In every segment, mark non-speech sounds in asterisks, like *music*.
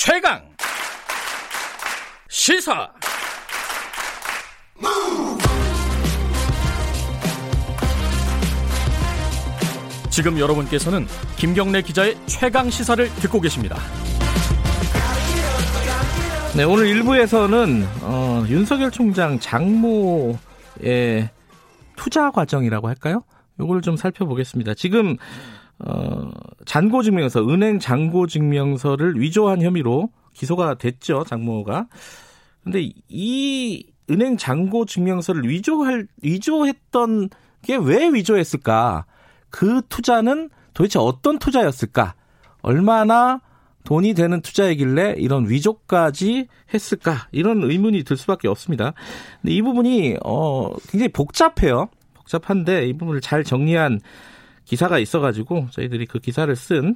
최강 시사 지금 여러분께서는 김경래 기자의 최강 시사를 듣고 계십니다. 네, 오늘 1부에서는 어, 윤석열 총장 장모의 투자 과정이라고 할까요? 요걸 좀 살펴보겠습니다. 지금 어, 잔고 증명서, 은행 잔고 증명서를 위조한 혐의로 기소가 됐죠, 장모가. 근데 이 은행 잔고 증명서를 위조할 위조했던 게 왜 위조했을까? 그 투자는 도대체 어떤 투자였을까? 얼마나 돈이 되는 투자이길래 이런 위조까지 했을까? 이런 의문이 들 수밖에 없습니다. 근데 이 부분이 어 굉장히 복잡해요. 복잡한데 이 부분을 잘 정리한 기사가 있어가지고 저희들이 그 기사를 쓴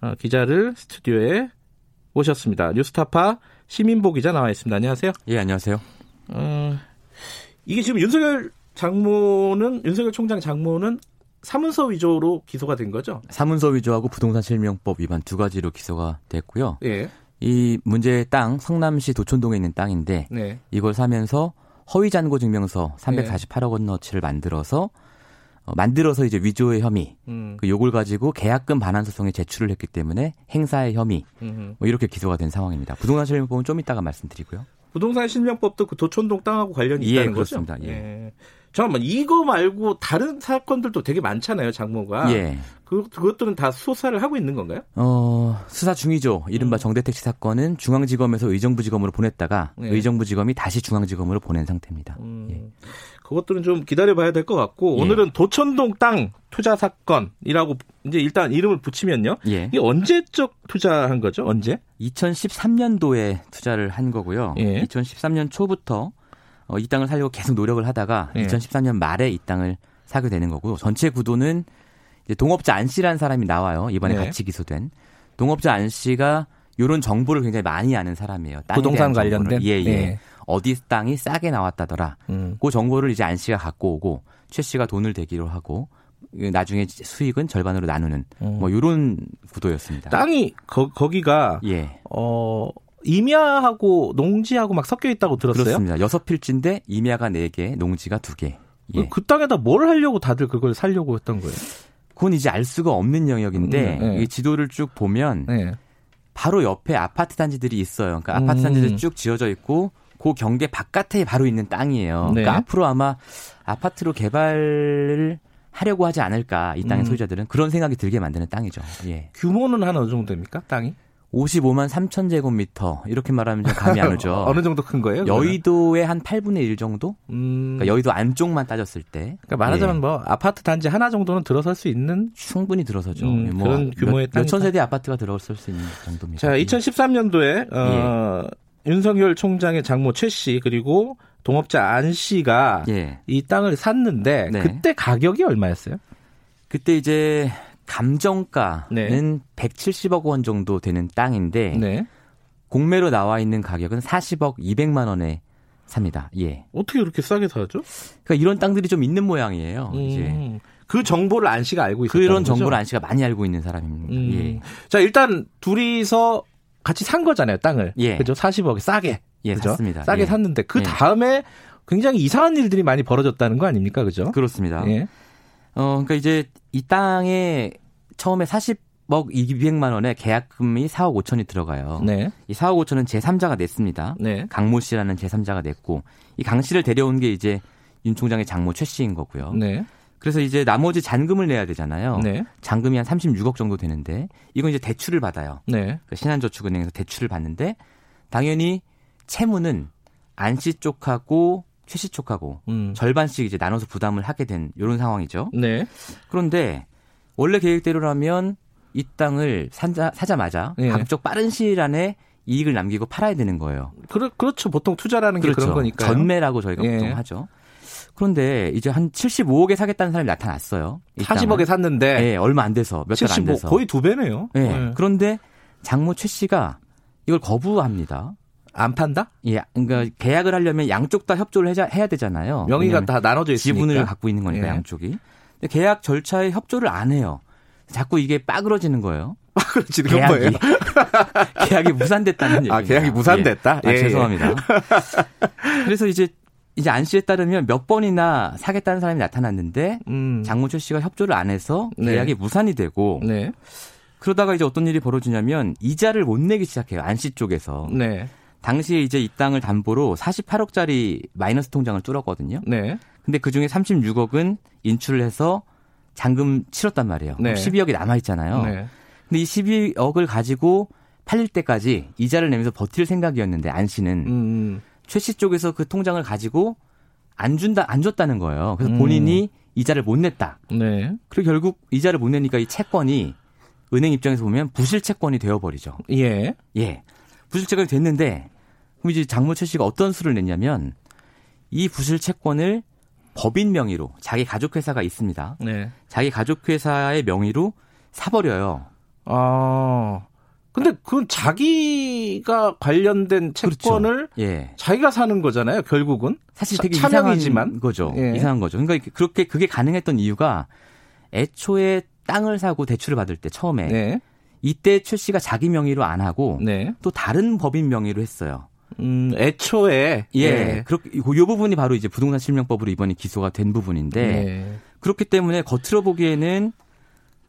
어, 기자를 스튜디오에 모셨습니다. 뉴스타파 시민보 기자 나와 있습니다. 안녕하세요. 예, 안녕하세요. 어, 이게 지금 윤석열 장모는 윤석열 총장 장모는 사문서 위조로 기소가 된 거죠? 사문서 위조하고 부동산 실명법 위반 두 가지로 기소가 됐고요. 예. 이 문제의 땅 성남시 도촌동에 있는 땅인데 네. 이걸 사면서 허위 잔고 증명서 348억 원어치를 만들어서 어, 만들어서 이제 위조의 혐의, 음. 그 요걸 가지고 계약금 반환 소송에 제출을 했기 때문에 행사의 혐의, 뭐 이렇게 기소가 된 상황입니다. 부동산 실명법은 좀 이따가 말씀드리고요. 부동산 실명법도 그 도촌동 땅하고 관련이 예, 있다는 그렇습니다. 거죠? 예. 예. 잠깐만 이거 말고 다른 사건들도 되게 많잖아요, 장모가. 예. 그 그것들은 다 수사를 하고 있는 건가요? 어 수사 중이죠. 이른바 음. 정대택 씨 사건은 중앙지검에서 의정부지검으로 보냈다가 예. 의정부지검이 다시 중앙지검으로 보낸 상태입니다. 음. 예. 그것들은 좀 기다려봐야 될 것 같고 예. 오늘은 도천동 땅 투자 사건이라고 이제 일단 이름을 붙이면요. 예. 이게 언제적 투자한 거죠? 언제? 2013년도에 투자를 한 거고요. 예. 2013년 초부터 어, 이 땅을 살려고 계속 노력을 하다가 예. 2013년 말에 이 땅을 사게 되는 거고 전체 구도는 동업자 안 씨라는 사람이 나와요. 이번에 네. 같이 기소된 동업자 안 씨가 이런 정보를 굉장히 많이 아는 사람이에요. 부동산 관련된 예, 예. 네. 어디 땅이 싸게 나왔다더라. 음. 그 정보를 이제 안 씨가 갖고 오고 최 씨가 돈을 대기로 하고 나중에 수익은 절반으로 나누는 음. 뭐 이런 구도였습니다. 땅이 거, 거기가 예. 어 임야하고 농지하고 막 섞여 있다고 들었어요? 그렇습니다. 여섯 필지인데 임야가 네 개, 농지가 두 개. 예. 그 땅에다 뭘 하려고 다들 그걸 살려고 했던 거예요? 그건 이제 알 수가 없는 영역인데 음, 네. 이 지도를 쭉 보면 네. 바로 옆에 아파트 단지들이 있어요. 그러니까 아파트 단지들이 음. 쭉 지어져 있고 그 경계 바깥에 바로 있는 땅이에요. 네. 그러니까 앞으로 아마 아파트로 개발을 하려고 하지 않을까 이 땅의 음. 소유자들은 그런 생각이 들게 만드는 땅이죠. 예. 규모는 한 어느 정도 됩니까? 땅이? 55만 3천 제곱미터 이렇게 말하면 좀 감이 안 오죠. *laughs* 어느 정도 큰 거예요? 여의도의 한 8분의 1 정도? 음... 그러니까 여의도 안쪽만 따졌을 때. 그러니까 말하자면 예. 뭐 아파트 단지 하나 정도는 들어설 수 있는 충분히 들어서죠. 음, 뭐 그런 규모의 몇, 몇천 세대 아파트가 들어설 수 있는 정도입니다. 자, 2013년도에 어, 예. 윤석열 총장의 장모 최 씨 그리고 동업자 안 씨가 예. 이 땅을 샀는데 네. 그때 가격이 얼마였어요? 그때 이제 감정가는 네. 170억 원 정도 되는 땅인데 네. 공매로 나와 있는 가격은 40억 200만 원에 삽니다. 예. 어떻게 그렇게 싸게 사죠? 그러니까 이런 땅들이 좀 있는 모양이에요. 음. 이제. 그 정보를 안 씨가 알고 있었다. 그런 정보를 안 씨가 많이 알고 있는 사람입니다. 음. 예. 자, 일단 둘이서 같이 산 거잖아요, 땅을. 예. 그죠? 40억에 싸게. 예, 그죠? 샀습니다. 싸게 예. 샀는데 그 예. 다음에 굉장히 이상한 일들이 많이 벌어졌다는 거 아닙니까? 그죠? 그렇습니다. 예. 어, 그러니까 이제 이 땅에 처음에 40억 200만 원의 계약금이 4억 5천이 들어가요. 네. 이 4억 5천은 제3자가 냈습니다. 네. 강모 씨라는 제3자가 냈고 이 강 씨를 데려온 게 이제 윤 총장의 장모 최 씨인 거고요. 네. 그래서 이제 나머지 잔금을 내야 되잖아요. 네. 잔금이 한 36억 정도 되는데 이건 이제 대출을 받아요. 네. 그러니까 신한저축은행에서 대출을 받는데 당연히 채무는 안씨 쪽하고 최씨 쪽하고 음. 절반씩 이제 나눠서 부담을 하게 된 이런 상황이죠. 네. 그런데 원래 계획대로라면 이 땅을 사자, 사자마자 네. 가급적 빠른 시일 안에 이익을 남기고 팔아야 되는 거예요. 그렇, 그렇죠. 보통 투자라는 그렇죠. 게 그런 거니까. 전매라고 저희가 예. 보통 하죠. 그런데 이제 한 75억에 사겠다는 사람이 나타났어요. 40억에 샀는데. 네, 얼마 안 돼서 몇 달 안 돼서. 거의 두 배네요. 네. 네. 그런데 장모 최 씨가 이걸 거부합니다. 안 판다? 예, 그러니까 계약을 하려면 양쪽 다 협조를 해야, 되잖아요. 명의가 다 나눠져 있으니까. 지분을 갖고 있는 거니까 예. 양쪽이. 근데 계약 절차에 협조를 안 해요. 자꾸 이게 빠그러지는 거예요. 아. 그건 계약이, 뭐예요? *laughs* 계약이 무산됐다는 얘기. 아, 계약이 무산됐다? 예. 아, 예, 죄송합니다. 그래서 이제 이제 안 씨에 따르면 몇 번이나 사겠다는 사람이 나타났는데 음. 장문철 씨가 협조를 안 해서 네. 계약이 네. 무산이 되고 네. 그러다가 이제 어떤 일이 벌어지냐면 이자를 못 내기 시작해요. 안 씨 쪽에서. 네. 당시에 이제 이 땅을 담보로 48억짜리 마이너스 통장을 뚫었거든요. 네. 근데 그 중에 36억은 인출을 해서 잔금 치렀단 말이에요. 네. 12억이 남아 있잖아요. 네. 근데 이 12억을 가지고 팔릴 때까지 이자를 내면서 버틸 생각이었는데 안 씨는 음. 음. 최씨 쪽에서 그 통장을 가지고 안 준다 안 줬다는 거예요. 그래서 본인이 음. 이자를 못 냈다. 네. 그리고 결국 이자를 못 내니까 이 채권이 은행 입장에서 보면 부실 채권이 되어버리죠. 예. 예. 부실 채권이 됐는데 그럼 이제 장모 최 씨가 어떤 수를 냈냐면 이 부실 채권을 법인 명의로 자기 가족 회사가 있습니다. 네. 자기 가족 회사의 명의로 사버려요. 아. 근데 그건 자기가 관련된 그렇죠. 채권을 그렇죠. 예. 자기가 사는 거잖아요. 결국은 사실 되게 차명이지만. 이상한 거죠. 예. 이상한 거죠. 그러니까 그렇게 그게 가능했던 이유가 애초에 땅을 사고 대출을 받을 때 처음에 네. 이때 최 씨가 자기 명의로 안 하고 네. 또 다른 법인 명의로 했어요. 음, 애초에 예, 예. 그렇게 요 부분이 바로 이제 부동산 실명법으로 이번에 기소가 된 부분인데 네. 그렇기 때문에 겉으로 보기에는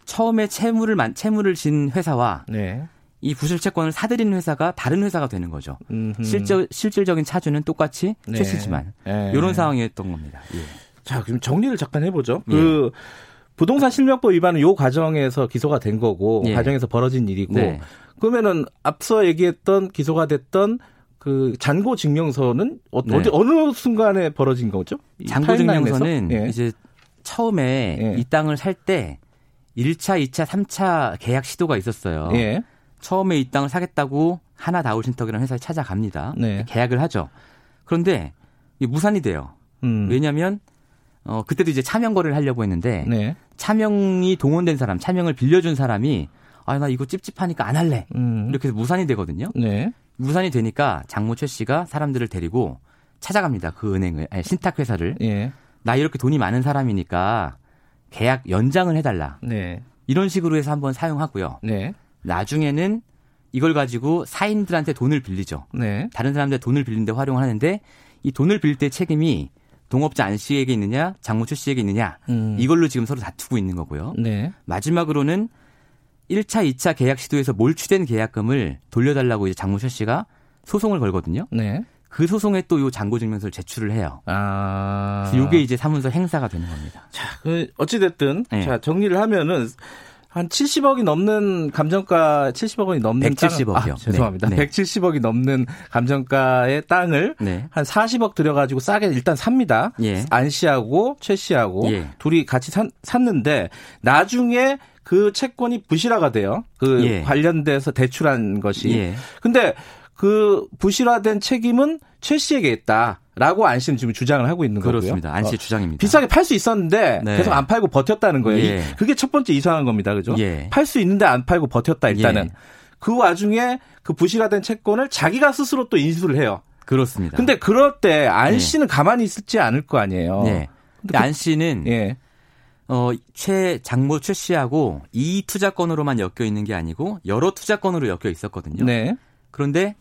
처음에 채무를 만 채무를 진 회사와 네. 이 부실 채권을 사들인 회사가 다른 회사가 되는 거죠. 실질 실질적인 차주는 똑같이 네. 최 씨지만 네. 이런 상황이었던 겁니다. 예. 자, 그럼 정리를 잠깐 해보죠. 예. 그 부동산 실명법 위반은 요 과정에서 기소가 된 거고 예. 과정에서 벌어진 일이고 네. 그러면은 앞서 얘기했던 기소가 됐던 그 잔고 증명서는 어, 네. 디 어느 순간에 벌어진 거죠? 잔고 증명서는 예. 이제 처음에 예. 이 땅을 살 때 1차, 2차, 3차 계약 시도가 있었어요. 예. 처음에 이 땅을 사겠다고 하나 다울신턱이라는 회사에 찾아갑니다. 네. 계약을 하죠. 그런데 무산이 돼요. 음. 왜냐하면 어 그때도 이제 차명 거래를 하려고 했는데 네. 차명이 동원된 사람, 차명을 빌려준 사람이 아 나 이거 찝찝하니까 안 할래 음. 이렇게 해서 무산이 되거든요. 네. 무산이 되니까 장모 최 씨가 사람들을 데리고 찾아갑니다. 그 은행을 아니, 신탁 회사를 예. 나 이렇게 돈이 많은 사람이니까 계약 연장을 해달라. 네. 이런 식으로 해서 한번 사용하고요. 네. 나중에는 이걸 가지고 사인들한테 돈을 빌리죠. 네. 다른 사람들 돈을 빌리는데 활용하는데 이 돈을 빌릴 때 책임이 동업자 안 씨에게 있느냐, 장모철 씨에게 있느냐, 음. 이걸로 지금 서로 다투고 있는 거고요. 네. 마지막으로는 1차, 2차 계약 시도에서 몰취된 계약금을 돌려달라고 이제 장모철 씨가 소송을 걸거든요. 네. 그 소송에 또 요 잔고 증명서를 제출을 해요. 아. 요게 이제 사문서 행사가 되는 겁니다. 자, 그 어찌 됐든, 네. 자, 정리를 하면은 한 70억이 넘는 감정가 70억 원이 넘는 170억이요. 아, 죄송합니다. 네. 170억이 넘는 감정가의 땅을 네. 한 40억 들여가지고 싸게 일단 삽니다. 예. 안 씨하고 최 씨하고 예. 둘이 같이 산, 샀는데 나중에 그 채권이 부실화가 돼요. 그 예. 관련돼서 대출한 것이. 예. 근데 그 부실화된 책임은 최 씨에게 있다. 라고 안 씨는 지금 주장을 하고 있는 거고요. 그렇습니다. 안 씨의 어, 주장입니다. 비싸게 팔 수 있었는데 네. 계속 안 팔고 버텼다는 거예요. 예. 그게 첫 번째 이상한 겁니다. 그죠? 예. 팔수 있는데 안 팔고 버텼다 일단은. 예. 그 와중에 그 부실화된 채권을 자기가 스스로 또 인수를 해요. 그렇습니다. 근데 그럴 때안 예. 씨는 가만히 있지 않을 거 아니에요. 네. 근데 그, 안 씨는 예. 어, 최 장모 최 씨하고 이 투자건으로만 엮여 있는 게 아니고 여러 투자건으로 엮여 있었거든요. 네. 그런데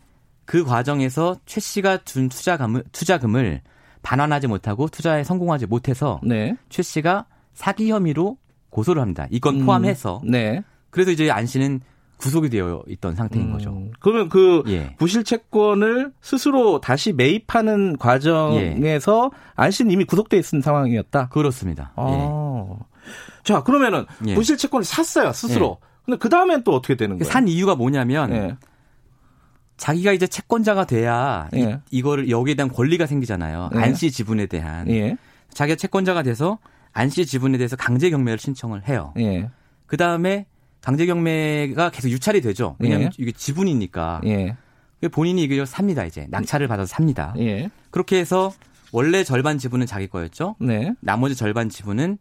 그 과정에서 최 씨가 준 투자금을, 투자금을 반환하지 못하고 투자에 성공하지 못해서 네. 최 씨가 사기 혐의로 고소를 합니다. 이건 음, 포함해서. 음, 네. 그래서 이제 안 씨는 구속이 되어 있던 상태인 음, 거죠. 그러면 그 예. 부실 채권을 스스로 다시 매입하는 과정에서 예. 안 씨는 이미 구속돼 있는 상황이었다. 그렇습니다. 아. 예. 자 그러면은 예. 부실 채권을 샀어요 스스로. 예. 근데 그 다음엔 또 어떻게 되는 거예요? 산 이유가 뭐냐면 예. 자기가 이제 채권자가 돼야 예. 이, 거를 여기에 대한 권리가 생기잖아요. 예. 안씨 지분에 대한. 예. 자기가 채권자가 돼서 안씨 지분에 대해서 강제 경매를 신청을 해요. 예. 그 다음에 강제 경매가 계속 유찰이 되죠. 왜냐하면 예. 이게 지분이니까. 예. 본인이 이걸 삽니다. 이제 낙찰을 받아서 삽니다. 그렇게 해서 원래 절반 지분은 자기 거였죠. 네. 나머지 절반 지분은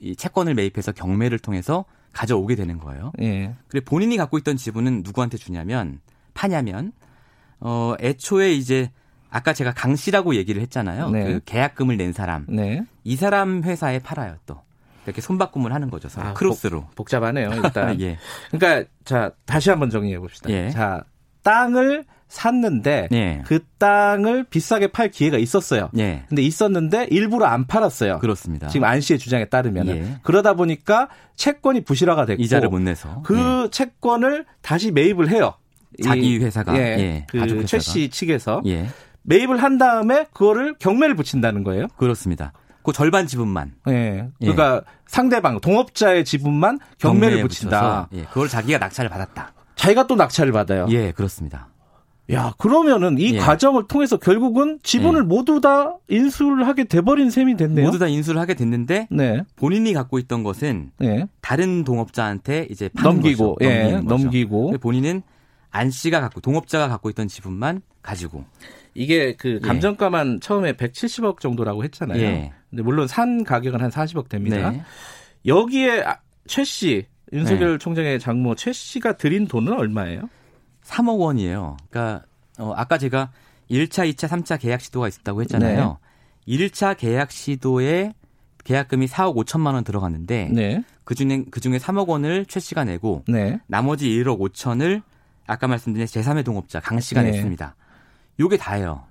이 채권을 매입해서 경매를 통해서 가져오게 되는 거예요. 예. 그리고 본인이 갖고 있던 지분은 누구한테 주냐면 파냐면 어 애초에 이제 아까 제가 강 씨라고 얘기를 했잖아요. 네. 그 계약금을 낸 사람. 네. 이 사람 회사에 팔아요 또. 이렇게 손바꿈을 하는 거죠. 아, 크로스로. 복, 잡하네요 일단. *laughs* 예. 그러니까 자 다시 한번 정리해 봅시다. 예. 자 땅을 샀는데 예. 그 땅을 비싸게 팔 기회가 있었어요. 예. 근데 있었는데 일부러 안 팔았어요. 그렇습니다. 지금 안 씨의 주장에 따르면 예. 그러다 보니까 채권이 부실화가 됐고 이자를 못 내서 그 예. 채권을 다시 매입을 해요. 자기 회사가 예, 예 그 최씨 측에서 예. 매입을 한 다음에 그거를 경매를 붙인다는 거예요. 그렇습니다. 그 절반 지분만. 예. 그러니까 예. 상대방 동업자의 지분만 경매를 붙인다. 예. 그걸 자기가 낙찰을 받았다. 자기가 또 낙찰을 받아요. 예, 그렇습니다. 야, 그러면은 이 예. 과정을 통해서 결국은 지분을 예. 모두 다 인수를 하게 돼버린 셈이 됐네요. 모두 다 인수를 하게 됐는데 네. 본인이 갖고 있던 것은 네. 다른 동업자한테 이제 넘기고, 예, 넘기고 본인은 안 씨가 갖고 동업자가 갖고 있던 지분만 가지고 이게 그 예. 감정가만 예. 처음에 170억 정도라고 했잖아요. 예. 근데 물론 산 가격은 한 40억 됩니다. 네. 여기에 아, 최 씨, 윤석열 네. 총장의 장모 최 씨가 드린 돈은 얼마예요? 3억 원이에요. 그러니까 어, 아까 제가 1차, 2차, 3차 계약 시도가 있었다고 했잖아요. 네. 1차 계약 시도에 계약금이 4억 5천만 원 들어갔는데 네. 그중에 그중에 3억 원을 최 씨가 내고 네. 나머지 1억 5천을 아까 말씀드린 제3의 동업자 강 씨가 네. 냈습니다. 요게 다예요.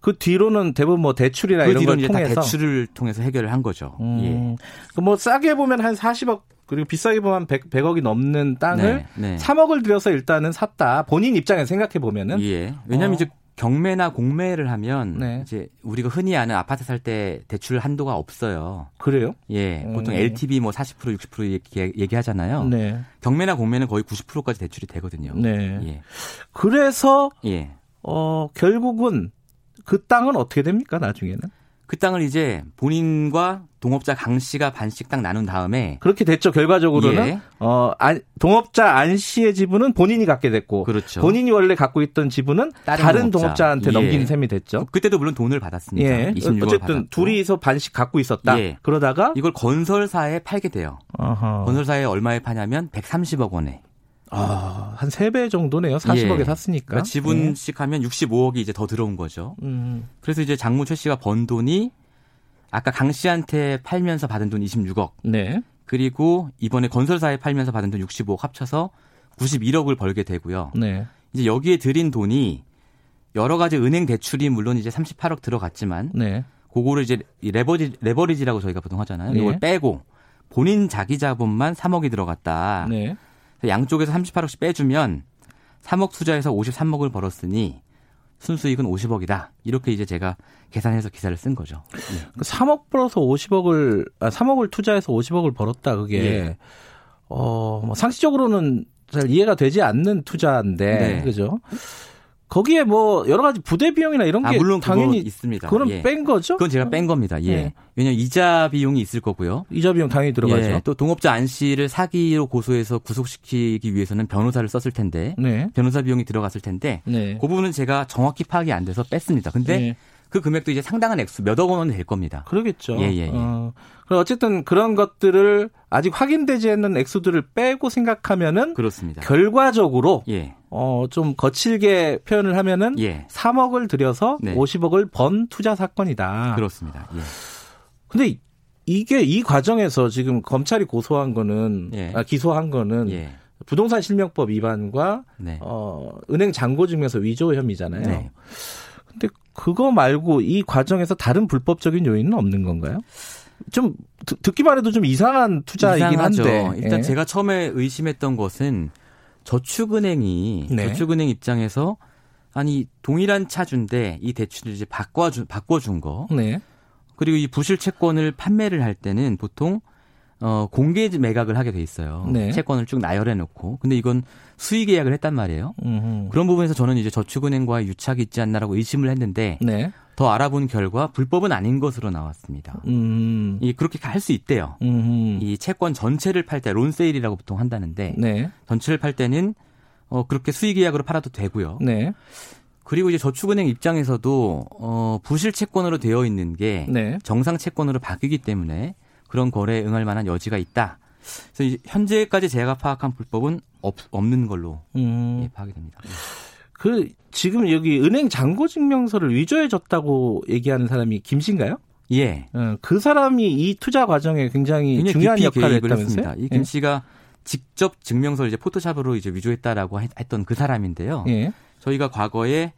그 뒤로는 대부분 뭐 대출이나 그 이런 걸 통해서 대출을 통해서 해결을 한 거죠. 음. 예. 그뭐 싸게 보면 한 40억 그리고 비싸게 보면 100, 100 억이 넘는 땅을 네, 네. 3억을 들여서 일단은 샀다. 본인 입장에서 생각해 보면은 예. 왜냐하면 어. 이제 경매나 공매를 하면 네. 이제 우리가 흔히 아는 아파트 살 때 대출 한도가 없어요. 그래요? 예. 보통 음. LTV 뭐 40% 60% 얘기, 얘기하잖아요. 네. 경매나 공매는 거의 90%까지 대출이 되거든요. 네. 예. 그래서 예. 어 결국은 그 땅은 어떻게 됩니까 나중에는? 그 땅을 이제 본인과 동업자 강 씨가 반씩 딱 나눈 다음에 그렇게 됐죠. 결과적으로는 예. 어 안, 동업자 안 씨의 지분은 본인이 갖게 됐고 그렇죠. 본인이 원래 갖고 있던 지분은 다른, 다른 동업자. 한테 예. 넘긴 셈이 됐죠. 그때도 물론 돈을 받았습니다. 예. 어쨌든 받았고. 둘이서 반씩 갖고 있었다. 예. 그러다가 이걸 건설사에 팔게 돼요. 아하. 건설사에 얼마에 파냐면 130억 원에. 아, 한 3배 정도네요. 40억에 예. 샀으니까. 그러니까 지분씩 예. 하면 65억이 이제 더 들어온 거죠. 음. 그래서 이제 장모 최 씨가 번 돈이 아까 강 씨한테 팔면서 받은 돈 26억. 네. 그리고 이번에 건설사에 팔면서 받은 돈 65억 합쳐서 91억을 벌게 되고요. 네. 이제 여기에 들인 돈이 여러 가지 은행 대출이 물론 이제 38억 들어갔지만 네. 그거를 이제 레버리, 레버리지라고 저희가 보통 하잖아요. 네. 이걸 빼고 본인 자기 자본만 3억이 들어갔다. 네. 양쪽에서 38억씩 빼주면 3억 투자해서 53억을 벌었으니 순수익은 50억이다. 이렇게 이제 제가 계산해서 기사를 쓴 거죠. 예. 3억 그 벌어서 50억을 아 3억을 투자해서 50억을 벌었다. 그게 예. 어 뭐 상식적으로는 잘 이해가 되지 않는 투자인데 네. 그죠? 거기에 뭐 여러 가지 부대 비용이나 이런 아, 게 아, 물론 당연히 있습니다. 그건 예. 뺀 거죠? 그건 제가 뺀 겁니다. 예. 예. 왜냐하면 이자 비용이 있을 거고요. 이자 비용 당연히 들어가죠. 예. 또 동업자 안 씨를 사기로 고소해서 구속시키기 위해서는 변호사를 썼을 텐데 네. 변호사 비용이 들어갔을 텐데 네. 그 부분은 제가 정확히 파악이 안 돼서 뺐습니다. 근데 네. 그 금액도 이제 상당한 액수 몇억 원은 될 겁니다. 그러겠죠. 예, 예, 예. 어, 어쨌든 그런 것들을 아직 확인되지 않는 액수들을 빼고 생각하면은 그렇습니다. 결과적으로 예. 어, 좀 거칠게 표현을 하면은 예. 3억을 들여서 네. 50억을 번 투자 사건이다. 그렇습니다. 예. 근데 이게 이 과정에서 지금 검찰이 고소한 거는 예. 아, 기소한 거는 예. 부동산 실명법 위반과 네. 어, 은행 잔고 증명서 위조 혐의잖아요. 네. 근데 그거 말고 이 과정에서 다른 불법적인 요인은 없는 건가요? 좀 듣기만 해도 좀 이상한 투자이긴 이상하죠. 한데 일단 예. 제가 처음에 의심했던 것은 저축은행이 네. 저축은행 입장에서 아니 동일한 차주인데 이 대출을 이제 바꿔준 바꿔준 거 네. 그리고 이 부실 채권을 판매를 할 때는 보통 어, 공개 매각을 하게 돼 있어요. 네. 채권을 쭉 나열해 놓고. 근데 이건 수의 계약을 했단 말이에요. 음흠. 그런 부분에서 저는 이제 저축은행과의 유착이 있지 않나라고 의심을 했는데 네. 더 알아본 결과 불법은 아닌 것으로 나왔습니다. 음. 이 그렇게 할 수 있대요. 음흠. 이 채권 전체를 팔 때 론세일이라고 보통 한다는데 네. 전체를 팔 때는 어 그렇게 수의 계약으로 팔아도 되고요. 네. 그리고 이제 저축은행 입장에서도 어 부실 채권으로 되어 있는 게 네. 정상 채권으로 바뀌기 때문에 그런 거래에 응할 만한 여지가 있다. 그래서 현재까지 제가 파악한 불법은 없, 없는 걸로 음. 예, 파악이 됩니다. 네. 그 지금 여기 은행 잔고 증명서를 위조해 줬다고 얘기하는 사람이 김 씨인가요? 예. 어, 그 사람이 이 투자 과정에 굉장히 중요한 역할을 했다면서요? 이김 예. 씨가 직접 증명서를 이제 포토샵으로 이제 위조했다라고 했던 그 사람인데요. 예. 저희가 과거에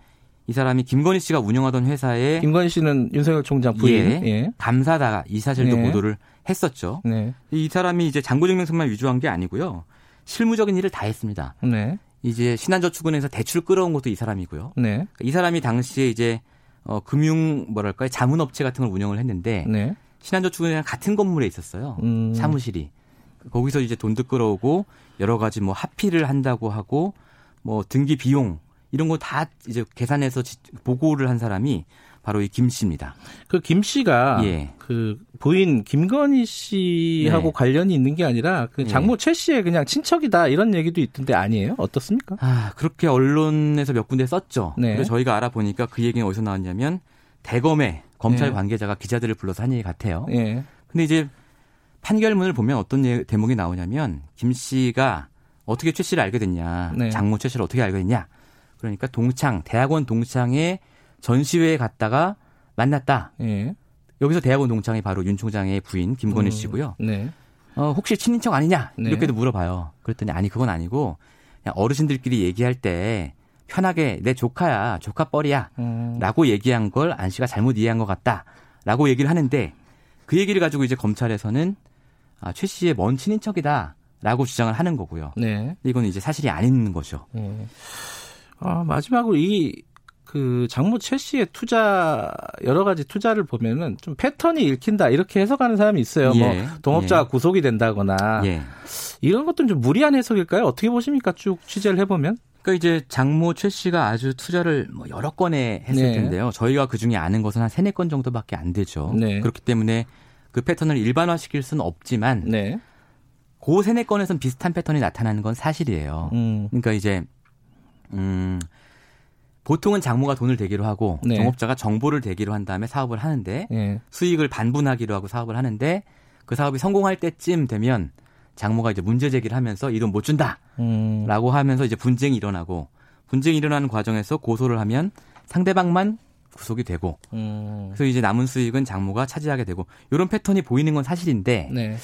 이 사람이 김건희 씨가 운영하던 회사에 김건희 씨는 윤석열 총장 부인 예, 예. 감사다 이 사실도 예. 보도를 했었죠. 네. 이 사람이 이제 장고증명서만 위조한 게 아니고요. 실무적인 일을 다 했습니다. 네. 이제 신한저축은행에서 대출 끌어온 것도 이 사람이고요. 네. 이 사람이 당시에 이제 어, 금융 뭐랄까요 자문업체 같은 걸 운영을 했는데 네. 신한저축은행 같은 건물에 있었어요. 음. 사무실이 거기서 이제 돈도 끌어오고 여러 가지 뭐 합의를 한다고 하고 뭐 등기 비용 이런 거 다 이제 계산해서 보고를 한 사람이 바로 이 김 씨입니다. 그 김 씨가 예. 그 부인 김건희 씨하고 네. 관련이 있는 게 아니라 그 예. 장모 예. 최 씨의 그냥 친척이다 이런 얘기도 있던데 아니에요? 어떻습니까? 아 그렇게 언론에서 몇 군데 썼죠. 네. 그래서 저희가 알아보니까 그 얘기는 어디서 나왔냐면 대검의 검찰 네. 관계자가 기자들을 불러서 한 얘기 같아요. 예. 근데 이제 판결문을 보면 어떤 대목이 나오냐면 김 씨가 어떻게 최 씨를 알게 됐냐, 네. 장모 최 씨를 어떻게 알게 됐냐. 그러니까 동창 대학원 동창의 전시회에 갔다가 만났다. 예. 여기서 대학원 동창이 바로 윤 총장의 부인 김건희 음, 씨고요. 네. 어, 혹시 친인척 아니냐 네. 이렇게도 물어봐요. 그랬더니 아니 그건 아니고 그냥 어르신들끼리 얘기할 때 편하게 내 조카야 조카뻘이야 음. 라고 얘기한 걸 안 씨가 잘못 이해한 것 같다 라고 얘기를 하는데 그 얘기를 가지고 이제 검찰에서는 아, 최 씨의 먼 친인척이다 라고 주장을 하는 거고요. 네. 이건 이제 사실이 아닌 거죠. 네. 아, 마지막으로 이 그 장모 최 씨의 투자 여러 가지 투자를 보면은 좀 패턴이 읽힌다 이렇게 해석하는 사람이 있어요. 뭐 예. 뭐 동업자가 예. 구속이 된다거나 예. 이런 것들은 좀 무리한 해석일까요? 어떻게 보십니까? 쭉 취재를 해보면. 그러니까 이제 장모 최 씨가 아주 투자를 뭐 여러 건에 했을 네. 텐데요. 저희가 그 중에 아는 것은 한 세네 건 정도밖에 안 되죠. 네. 그렇기 때문에 그 패턴을 일반화시킬 수는 없지만 네. 그 세네 건에선 비슷한 패턴이 나타나는 건 사실이에요. 음. 그러니까 이제 음, 보통은 장모가 돈을 대기로 하고 네. 동업자가 정보를 대기로 한 다음에 사업을 하는데 네. 수익을 반분하기로 하고 사업을 하는데 그 사업이 성공할 때쯤 되면 장모가 이제 문제 제기를 하면서 이 돈 못 준다라고 음. 하면서 이제 분쟁이 일어나고 분쟁이 일어나는 과정에서 고소를 하면 상대방만 구속이 되고 음. 그래서 이제 남은 수익은 장모가 차지하게 되고 이런 패턴이 보이는 건 사실인데 네.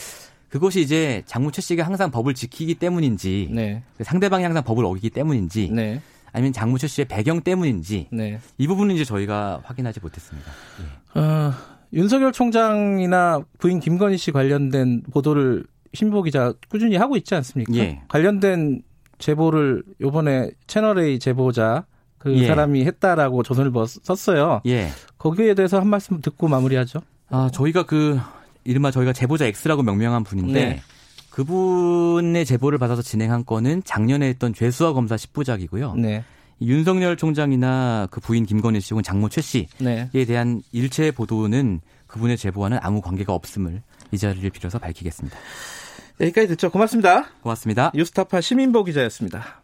그것이 이제 최 씨가 항상 법을 지키기 때문인지 네. 상대방이 항상 법을 어기기 때문인지 네. 아니면 최 씨의 배경 때문인지 네. 이 부분은 이제 저희가 확인하지 못했습니다. 예. 어, 윤석열 총장이나 부인 김건희 씨 관련된 보도를 신보 기자 꾸준히 하고 있지 않습니까? 예. 관련된 제보를 요번에 채널A 제보자 그 예. 사람이 했다라고 조선일보 썼어요. 예. 거기에 대해서 한 말씀 듣고 마무리하죠. 아, 저희가 그 이른바 저희가 제보자 X라고 명명한 분인데 네. 그분의 제보를 받아서 진행한 건은 작년에 했던 죄수화 검사 10부작이고요. 네. 윤석열 총장이나 그 부인 김건희 씨 혹은 장모 최 씨에 네. 대한 일체 보도는 그분의 제보와는 아무 관계가 없음을 이 자리를 빌어서 밝히겠습니다. 여기까지 듣죠. 고맙습니다. 고맙습니다. 뉴스타파 시민보 기자였습니다.